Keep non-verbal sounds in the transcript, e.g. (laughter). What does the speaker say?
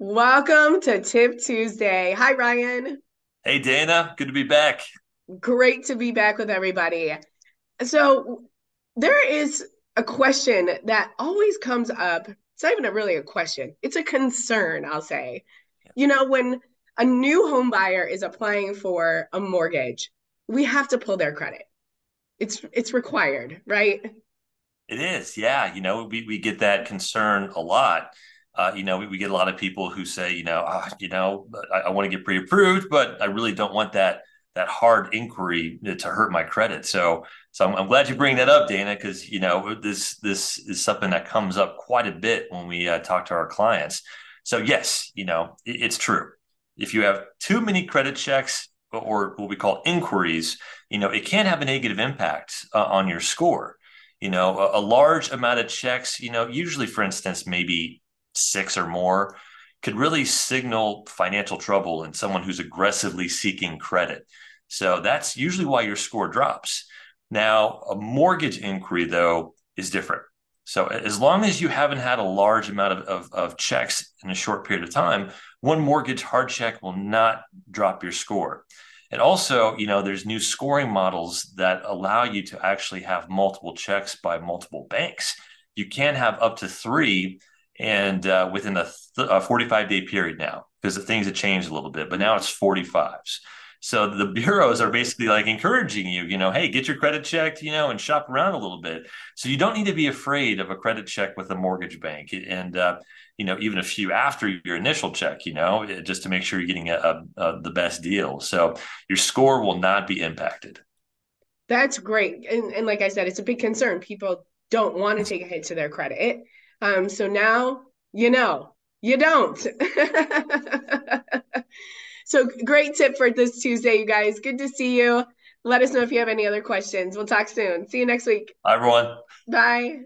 Welcome to Tip Tuesday. Hi, Ryan. Hey, Dana. Good to be back. Great to be back with everybody. So, there is a question that always comes up. It's not even a, really a question, it's a concern, I'll say. You know, when a new home buyer is applying for a mortgage, we have to pull their credit. It's it's required, right? It is, yeah. You know, we, we get that concern a lot. Uh, you know, we, we, get a lot of people who say, you know, oh, you know, I, I want to get pre-approved, but I really don't want that that hard inquiry to hurt my credit. So, so I'm, I'm glad you bring that up, Dana, because you know this this is something that comes up quite a bit when we uh, talk to our clients. So, yes, you know, it, it's true. If you have too many credit checks or what we call inquiries, you know, it can have a negative impact uh, on your score. You know, a, a large amount of checks, you know, usually, for instance, maybe six or more, could really signal financial trouble in someone who's aggressively seeking credit. So that's usually why your score drops. Now, a mortgage inquiry, though, is different. So as long as you haven't had a large amount of, of, of, checks in a short period of time, one mortgage hard check will not drop your score. And also, you know, there's new scoring models that allow you to actually have multiple checks by multiple banks. You can have up to three and uh, within a, th- a 45 day period now because the things have changed a little bit but now it's 45s so the bureaus are basically like encouraging you you know hey get your credit checked you know and shop around a little bit. So you don't need to be afraid of a credit check with a mortgage bank. And uh, you know even a few after your initial check you know just to make sure you're getting a, a, the best deal. So your score will not be impacted. That's great. And, and like i said it's a big concern. People don't want to take a hit to their credit um, so now you know, you don't. (laughs) so great tip for this Tuesday, you guys. Good to see you. Let us know if you have any other questions. We'll talk soon. See you next week. Bye, everyone. Bye.